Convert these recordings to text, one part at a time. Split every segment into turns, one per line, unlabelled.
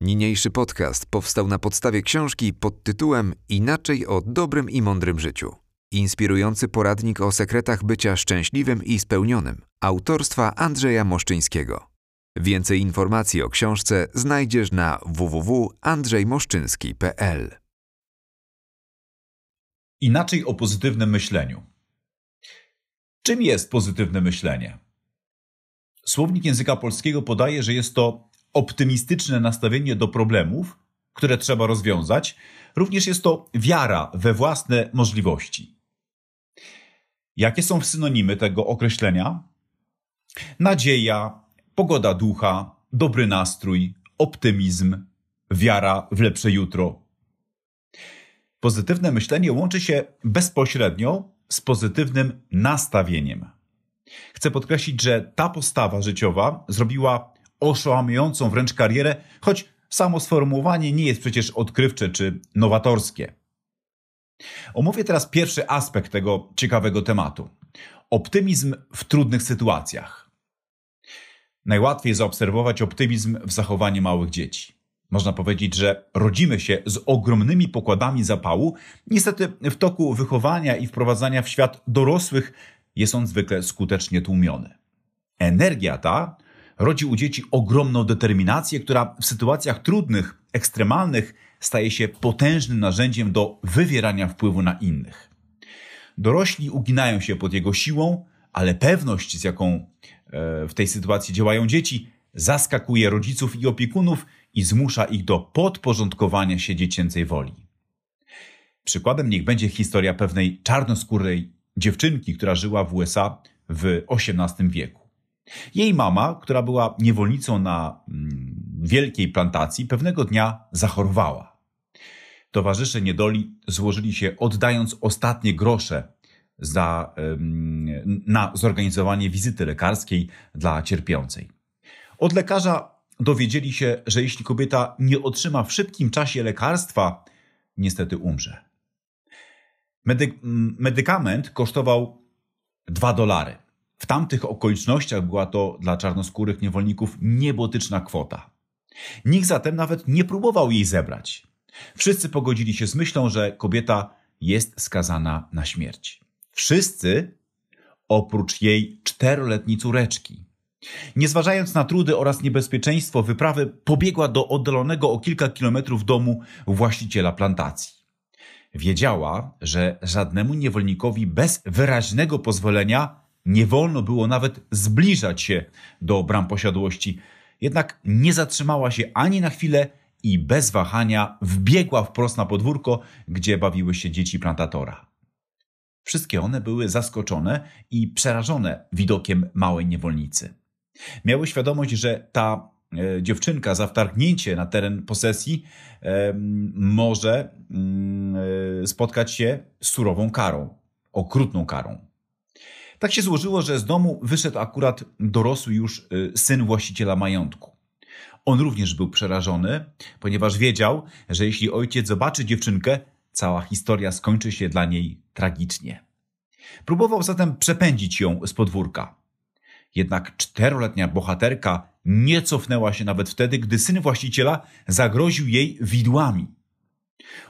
Niniejszy podcast powstał na podstawie książki pod tytułem Inaczej o dobrym i mądrym życiu. Inspirujący poradnik o sekretach bycia szczęśliwym i spełnionym autorstwa Andrzeja Moszczyńskiego. Więcej informacji o książce znajdziesz na www.andrzejmoszczyński.pl.
Inaczej o pozytywnym myśleniu. Czym jest pozytywne myślenie? Słownik języka polskiego podaje, że jest to optymistyczne nastawienie do problemów, które trzeba rozwiązać, również jest to wiara we własne możliwości. Jakie są synonimy tego określenia? Nadzieja, pogoda ducha, dobry nastrój, optymizm, wiara w lepsze jutro. Pozytywne myślenie łączy się bezpośrednio z pozytywnym nastawieniem. Chcę podkreślić, że ta postawa życiowa zrobiła oszałamiającą wręcz karierę, choć samo sformułowanie nie jest przecież odkrywcze czy nowatorskie. Omówię teraz pierwszy aspekt tego ciekawego tematu. Optymizm w trudnych sytuacjach. Najłatwiej zaobserwować optymizm w zachowaniu małych dzieci. Można powiedzieć, że rodzimy się z ogromnymi pokładami zapału. Niestety w toku wychowania i wprowadzania w świat dorosłych jest on zwykle skutecznie tłumiony. Energia ta rodzi u dzieci ogromną determinację, która w sytuacjach trudnych, ekstremalnych staje się potężnym narzędziem do wywierania wpływu na innych. Dorośli uginają się pod jego siłą, ale pewność, z jaką e, w tej sytuacji działają dzieci, zaskakuje rodziców i opiekunów i zmusza ich do podporządkowania się dziecięcej woli. Przykładem niech będzie historia pewnej czarnoskórej dziewczynki, która żyła w USA w XVIII wieku. Jej mama, która była niewolnicą na mm, wielkiej plantacji, pewnego dnia zachorowała. Towarzysze niedoli złożyli się, oddając ostatnie grosze za, na zorganizowanie wizyty lekarskiej dla cierpiącej. Od lekarza dowiedzieli się, że jeśli kobieta nie otrzyma w szybkim czasie lekarstwa, niestety umrze. Medy medykament kosztował 2 dolary. W tamtych okolicznościach była to dla czarnoskórych niewolników niebotyczna kwota. Nikt zatem nawet nie próbował jej zebrać. Wszyscy pogodzili się z myślą, że kobieta jest skazana na śmierć. Wszyscy oprócz jej czteroletniej córeczki. Nie zważając na trudy oraz niebezpieczeństwo wyprawy, pobiegła do oddalonego o kilka kilometrów domu właściciela plantacji. Wiedziała, że żadnemu niewolnikowi bez wyraźnego pozwolenia nie wolno było nawet zbliżać się do bram posiadłości, jednak nie zatrzymała się ani na chwilę i bez wahania wbiegła wprost na podwórko, gdzie bawiły się dzieci plantatora. Wszystkie one były zaskoczone i przerażone widokiem małej niewolnicy. Miały świadomość, że ta e, dziewczynka za wtargnięcie na teren posesji e, może mm, e, spotkać się z surową karą, okrutną karą. Tak się złożyło, że z domu wyszedł akurat dorosły już y, syn właściciela majątku. On również był przerażony, ponieważ wiedział, że jeśli ojciec zobaczy dziewczynkę, cała historia skończy się dla niej tragicznie. Próbował zatem przepędzić ją z podwórka. Jednak czteroletnia bohaterka nie cofnęła się nawet wtedy, gdy syn właściciela zagroził jej widłami.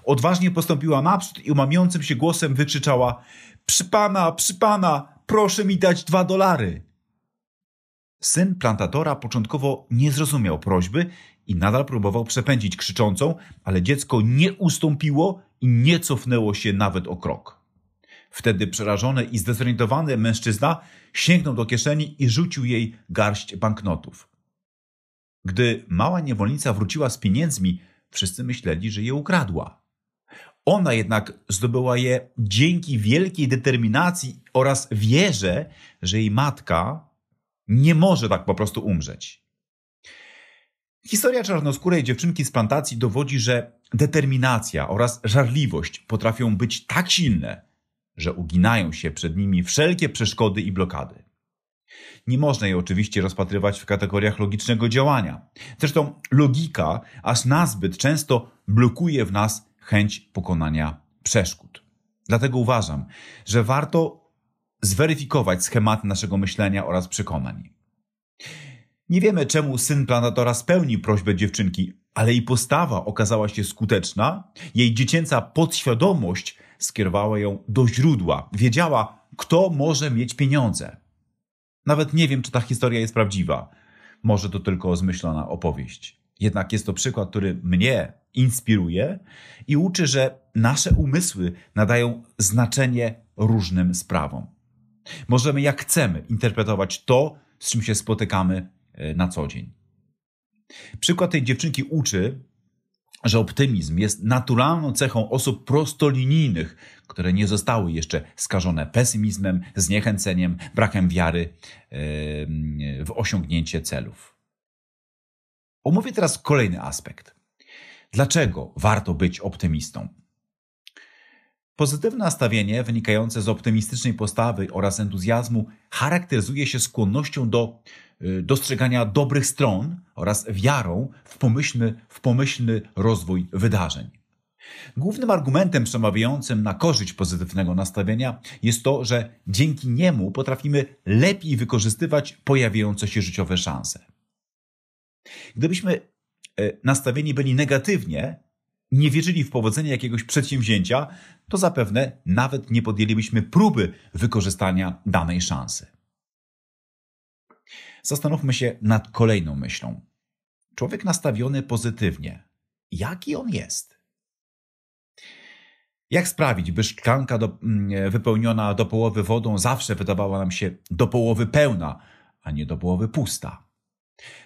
Odważnie postąpiła naprzód i umamiącym się głosem wykrzyczała: Przy pana, przy pana, proszę mi dać dwa dolary. Syn plantatora początkowo nie zrozumiał prośby i nadal próbował przepędzić krzyczącą, ale dziecko nie ustąpiło i nie cofnęło się nawet o krok. Wtedy przerażony i zdezorientowany mężczyzna sięgnął do kieszeni i rzucił jej garść banknotów. Gdy mała niewolnica wróciła z pieniędzmi, wszyscy myśleli, że je ukradła. Ona jednak zdobyła je dzięki wielkiej determinacji oraz wierze, że jej matka nie może tak po prostu umrzeć. Historia czarnoskórej dziewczynki z plantacji dowodzi, że determinacja oraz żarliwość potrafią być tak silne, że uginają się przed nimi wszelkie przeszkody i blokady. Nie można jej oczywiście rozpatrywać w kategoriach logicznego działania. Zresztą logika aż nazbyt często blokuje w nas chęć pokonania przeszkód. Dlatego uważam, że warto zweryfikować schematy naszego myślenia oraz przekonań. Nie wiemy, czemu syn planatora spełnił prośbę dziewczynki, ale jej postawa okazała się skuteczna, jej dziecięca podświadomość skierowała ją do źródła. Wiedziała, kto może mieć pieniądze. Nawet nie wiem, czy ta historia jest prawdziwa. Może to tylko zmyślona opowieść. Jednak jest to przykład, który mnie inspiruje i uczy, że nasze umysły nadają znaczenie różnym sprawom. Możemy jak chcemy interpretować to, z czym się spotykamy e, na co dzień. Przykład tej dziewczynki uczy, że optymizm jest naturalną cechą osób prostolinijnych, które nie zostały jeszcze skażone pesymizmem, zniechęceniem, brakiem wiary w osiągnięcie celów. Omówię teraz kolejny aspekt. Dlaczego warto być optymistą? Pozytywne nastawienie wynikające z optymistycznej postawy oraz entuzjazmu charakteryzuje się skłonnością do y, dostrzegania dobrych stron oraz wiarą w pomyślny, w pomyślny rozwój wydarzeń. Głównym argumentem przemawiającym na korzyść pozytywnego nastawienia jest to, że dzięki niemu potrafimy lepiej wykorzystywać pojawiające się życiowe szanse. Gdybyśmy nastawieni byli negatywnie, nie wierzyli w powodzenie jakiegoś przedsięwzięcia, to zapewne nawet nie podjęlibyśmy próby wykorzystania danej szansy. Zastanówmy się nad kolejną myślą. Człowiek nastawiony pozytywnie. Jaki on jest? Jak sprawić, by szklanka do, mm, wypełniona do połowy wodą zawsze wydawała nam się do połowy pełna, a nie do połowy pusta?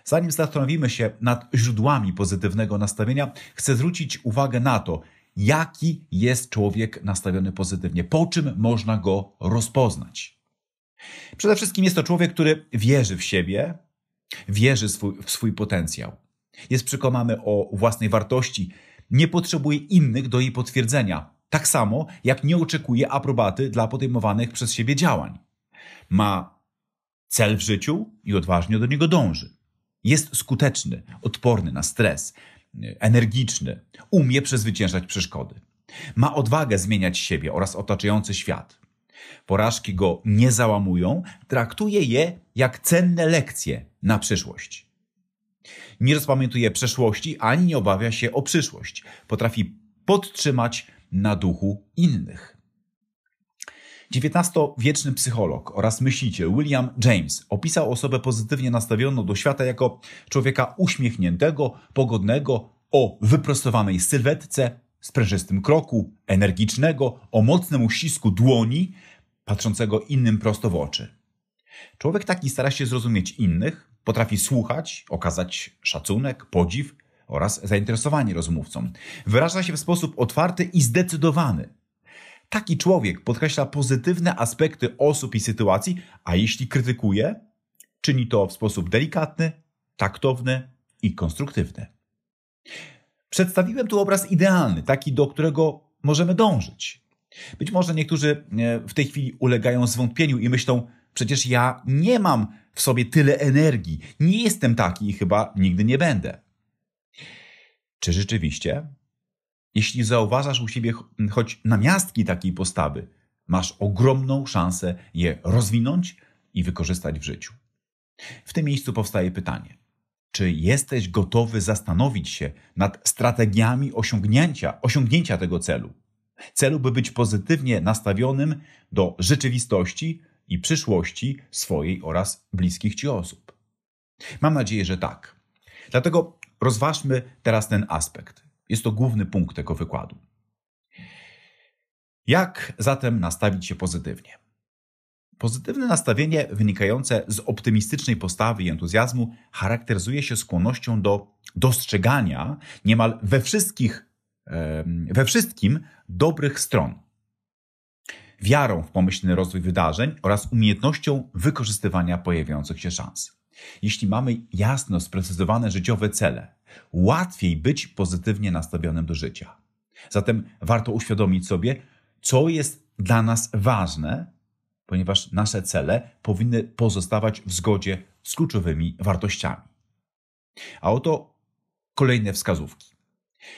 Zanim zastanowimy się nad źródłami pozytywnego nastawienia, chcę zwrócić uwagę na to, jaki jest człowiek nastawiony pozytywnie, po czym można go rozpoznać. Przede wszystkim jest to człowiek, który wierzy w siebie, wierzy swój, w swój potencjał. Jest przekonany o własnej wartości, nie potrzebuje innych do jej potwierdzenia, tak samo jak nie oczekuje aprobaty dla podejmowanych przez siebie działań. Ma cel w życiu i odważnie do niego dąży. Jest skuteczny, odporny na stres, energiczny, umie przezwyciężać przeszkody. Ma odwagę zmieniać siebie oraz otaczający świat. Porażki go nie załamują, traktuje je jak cenne lekcje na przyszłość. Nie rozpamiętuje przeszłości ani nie obawia się o przyszłość. Potrafi podtrzymać na duchu innych. XIX-wieczny psycholog oraz myśliciel William James opisał osobę pozytywnie nastawioną do świata jako człowieka uśmiechniętego, pogodnego, o wyprostowanej sylwetce, sprężystym kroku, energicznego, o mocnym uścisku dłoni, patrzącego innym prosto w oczy. Człowiek taki stara się zrozumieć innych, potrafi słuchać, okazać szacunek, podziw oraz zainteresowanie rozmówcom. Wyraża się w sposób otwarty i zdecydowany – Taki człowiek podkreśla pozytywne aspekty osób i sytuacji, a jeśli krytykuje, czyni to w sposób delikatny, taktowny i konstruktywny. Przedstawiłem tu obraz idealny, taki do którego możemy dążyć. Być może niektórzy e, w tej chwili ulegają zwątpieniu i myślą, przecież ja nie mam w sobie tyle energii, nie jestem taki i chyba nigdy nie będę. Czy rzeczywiście jeśli zauważasz u siebie choć namiastki takiej postawy, masz ogromną szansę je rozwinąć i wykorzystać w życiu. W tym miejscu powstaje pytanie: czy jesteś gotowy zastanowić się nad strategiami osiągnięcia, osiągnięcia tego celu? Celu, by być pozytywnie nastawionym do rzeczywistości i przyszłości swojej oraz bliskich ci osób. Mam nadzieję, że tak. Dlatego rozważmy teraz ten aspekt. Jest to główny punkt tego wykładu. Jak zatem nastawić się pozytywnie? Pozytywne nastawienie wynikające z optymistycznej postawy i entuzjazmu charakteryzuje się skłonnością do dostrzegania niemal we wszystkich, we wszystkim dobrych stron. Wiarą w pomyślny rozwój wydarzeń oraz umiejętnością wykorzystywania pojawiających się szans. Jeśli mamy jasno sprecyzowane życiowe cele, łatwiej być pozytywnie nastawionym do życia. Zatem warto uświadomić sobie, co jest dla nas ważne, ponieważ nasze cele powinny pozostawać w zgodzie z kluczowymi wartościami. A oto kolejne wskazówki.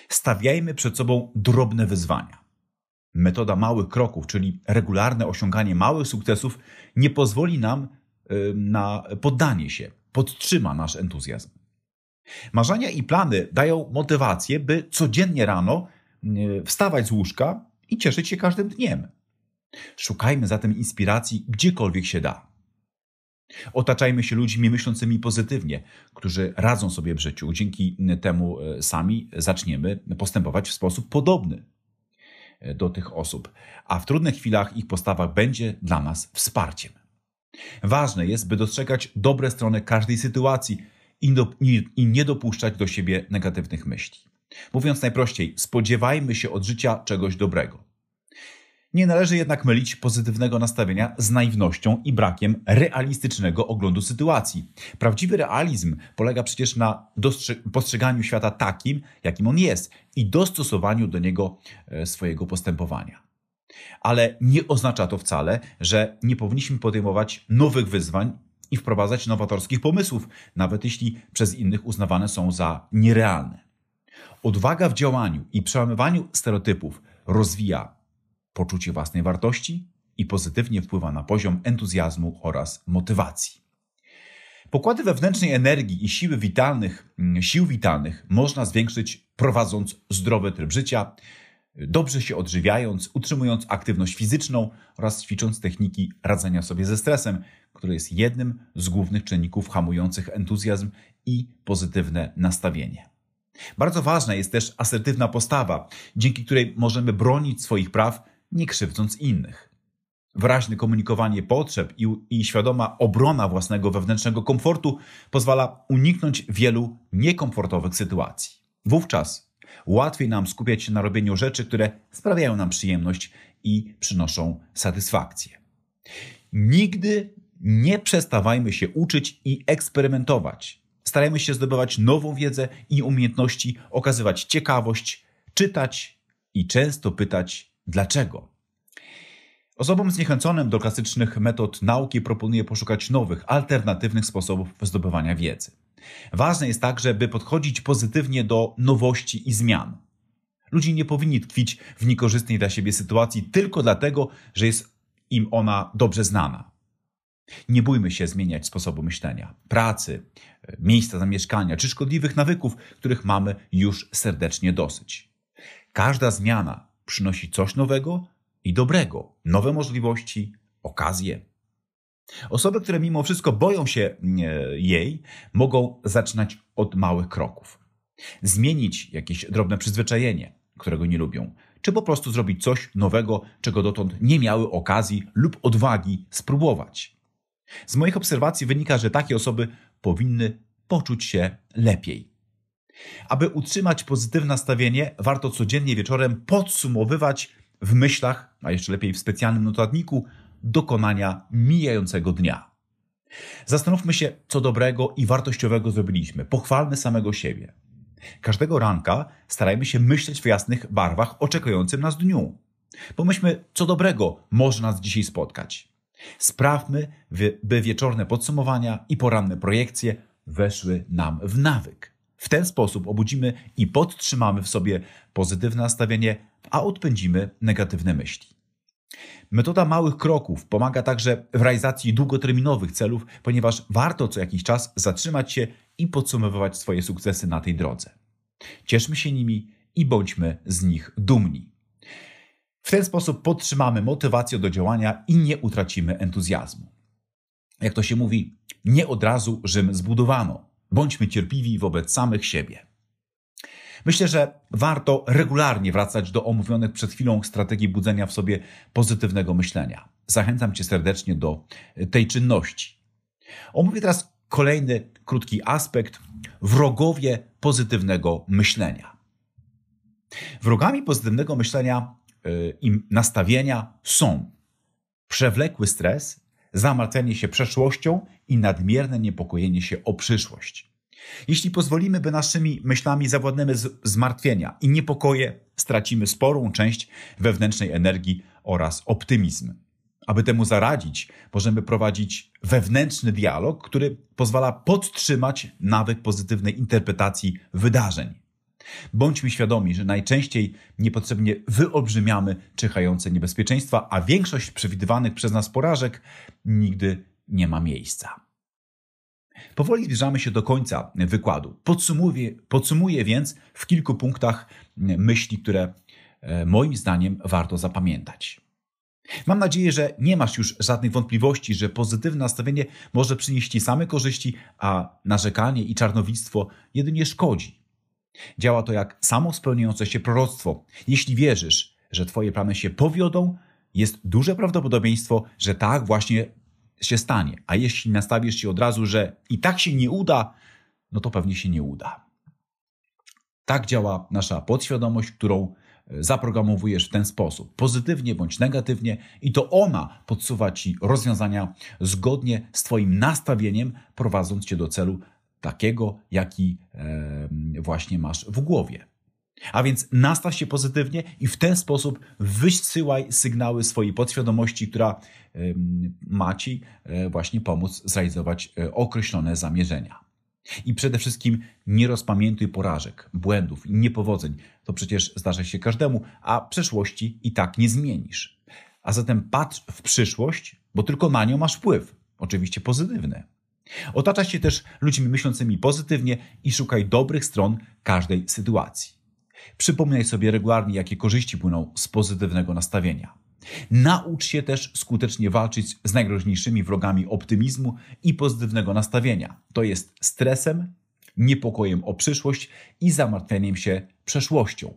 Stawiajmy przed sobą drobne wyzwania. Metoda małych kroków, czyli regularne osiąganie małych sukcesów, nie pozwoli nam na poddanie się, podtrzyma nasz entuzjazm. Marzenia i plany dają motywację, by codziennie rano y, wstawać z łóżka i cieszyć się każdym dniem. Szukajmy zatem inspiracji gdziekolwiek się da. Otaczajmy się ludźmi myślącymi pozytywnie, którzy radzą sobie w życiu. Dzięki temu e, sami zaczniemy postępować w sposób podobny e, do tych osób, a w trudnych chwilach ich postawa będzie dla nas wsparciem. Ważne jest, by dostrzegać dobre strony każdej sytuacji i, do, i, i nie dopuszczać do siebie negatywnych myśli. Mówiąc najprościej, spodziewajmy się od życia czegoś dobrego. Nie należy jednak mylić pozytywnego nastawienia z naiwnością i brakiem realistycznego oglądu sytuacji. Prawdziwy realizm polega przecież na postrzeganiu świata takim, jakim on jest i dostosowaniu do niego e, swojego postępowania. Ale nie oznacza to wcale, że nie powinniśmy podejmować nowych wyzwań i wprowadzać nowatorskich pomysłów, nawet jeśli przez innych uznawane są za nierealne. Odwaga w działaniu i przełamywaniu stereotypów rozwija poczucie własnej wartości i pozytywnie wpływa na poziom entuzjazmu oraz motywacji. Pokłady wewnętrznej energii i siły witalnych, mm, sił witalnych można zwiększyć prowadząc zdrowy tryb życia, dobrze się odżywiając, utrzymując aktywność fizyczną oraz ćwicząc techniki radzenia sobie ze stresem, który jest jednym z głównych czynników hamujących entuzjazm i pozytywne nastawienie. Bardzo ważna jest też asertywna postawa, dzięki której możemy bronić swoich praw nie krzywdząc innych. Wyraźne komunikowanie potrzeb i, i świadoma obrona własnego wewnętrznego komfortu pozwala uniknąć wielu niekomfortowych sytuacji. Wówczas łatwiej nam skupiać się na robieniu rzeczy, które sprawiają nam przyjemność i przynoszą satysfakcję. Nigdy nie przestawajmy się uczyć i eksperymentować. Starajmy się zdobywać nową wiedzę i umiejętności, okazywać ciekawość, czytać i często pytać Dlaczego? Osobom zniechęconym do klasycznych metod nauki proponuję poszukać nowych, alternatywnych sposobów zdobywania wiedzy. Ważne jest także, by podchodzić pozytywnie do nowości i zmian. Ludzie nie powinni tkwić w niekorzystnej dla siebie sytuacji tylko dlatego, że jest im ona dobrze znana. Nie bójmy się zmieniać sposobu myślenia, pracy, miejsca zamieszkania czy szkodliwych nawyków, których mamy już serdecznie dosyć. Każda zmiana przynosi coś nowego i dobrego, nowe możliwości, okazje. Osoby, które mimo wszystko boją się jej, mogą zaczynać od małych kroków. Zmienić jakieś drobne przyzwyczajenie, którego nie lubią, czy po prostu zrobić coś nowego, czego dotąd nie miały okazji lub odwagi spróbować. Z moich obserwacji wynika, że takie osoby powinny poczuć się lepiej. Aby utrzymać pozytywne nastawienie, warto codziennie wieczorem podsumowywać w myślach, a jeszcze lepiej w specjalnym notatniku, dokonania mijającego dnia. Zastanówmy się, co dobrego i wartościowego zrobiliśmy. Pochwalmy samego siebie. Każdego ranka starajmy się myśleć w jasnych barwach oczekującym nas dniu. Pomyślmy, co dobrego może nas dzisiaj spotkać. Sprawmy, by wieczorne podsumowania i poranne projekcje weszły nam w nawyk. W ten sposób obudzimy i podtrzymamy w sobie pozytywne nastawienie, a odpędzimy negatywne myśli. Metoda małych kroków pomaga także w realizacji długoterminowych celów, ponieważ warto co jakiś czas zatrzymać się i podsumowywać swoje sukcesy na tej drodze. Cieszmy się nimi i bądźmy z nich dumni. W ten sposób podtrzymamy motywację do działania i nie utracimy entuzjazmu. Jak to się mówi, nie od razu Rzym zbudowano. Bądźmy cierpliwi wobec samych siebie. Myślę, że warto regularnie wracać do omówionych przed chwilą strategii budzenia w sobie pozytywnego myślenia. Zachęcam Cię serdecznie do tej czynności. Omówię teraz kolejny krótki aspekt wrogowie pozytywnego myślenia. Wrogami pozytywnego myślenia y, i nastawienia są przewlekły stres, zamartwianie się przeszłością i nadmierne niepokojenie się o przyszłość. Jeśli pozwolimy, by naszymi myślami zawładnęły zmartwienia i niepokoje, stracimy sporą część wewnętrznej energii oraz optymizm. Aby temu zaradzić, możemy prowadzić wewnętrzny dialog, który pozwala podtrzymać nawyk pozytywnej interpretacji wydarzeń. Bądźmy świadomi, że najczęściej niepotrzebnie wyolbrzymiamy czyhające niebezpieczeństwa, a większość przewidywanych przez nas porażek nigdy nie ma miejsca. Powoli zbliżamy się do końca wykładu. Podsumuję, podsumuję więc w kilku punktach myśli, które e, moim zdaniem warto zapamiętać. Mam nadzieję, że nie masz już żadnych wątpliwości, że pozytywne nastawienie może przynieść Ci same korzyści, a narzekanie i czarnowictwo jedynie szkodzi. Działa to jak samo spełniające się proroctwo. Jeśli wierzysz, że Twoje plany się powiodą, jest duże prawdopodobieństwo, że tak właśnie się stanie. A jeśli nastawisz się od razu, że i tak się nie uda, no to pewnie się nie uda. Tak działa nasza podświadomość, którą e, zaprogramowujesz w ten sposób, pozytywnie bądź negatywnie, i to ona podsuwa ci rozwiązania zgodnie z Twoim nastawieniem, prowadząc cię do celu takiego, jaki właśnie masz w głowie. A więc nastaw się pozytywnie i w ten sposób wysyłaj sygnały swojej podświadomości, która ma ci e, właśnie pomóc zrealizować e, określone zamierzenia. I przede wszystkim nie rozpamiętuj porażek, błędów i niepowodzeń. To przecież zdarza się każdemu, a przeszłości i tak nie zmienisz. A zatem patrz w przyszłość, bo tylko na nią masz wpływ. Oczywiście pozytywny. Otacza się też ludźmi myślącymi pozytywnie i szukaj dobrych stron każdej sytuacji. Przypominaj sobie regularnie, jakie korzyści płyną z pozytywnego nastawienia. Naucz się też skutecznie walczyć z najgroźniejszymi wrogami optymizmu i pozytywnego nastawienia. To jest stresem, niepokojem o przyszłość i zamartwieniem się przeszłością.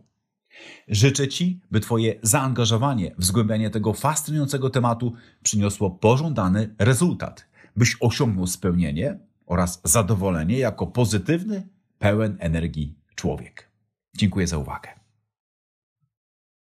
Życzę Ci, by Twoje zaangażowanie w zgłębianie tego fascynującego tematu przyniosło pożądany rezultat, byś osiągnął spełnienie oraz zadowolenie jako pozytywny, pełen energii człowiek. Dziękuję za uwagę.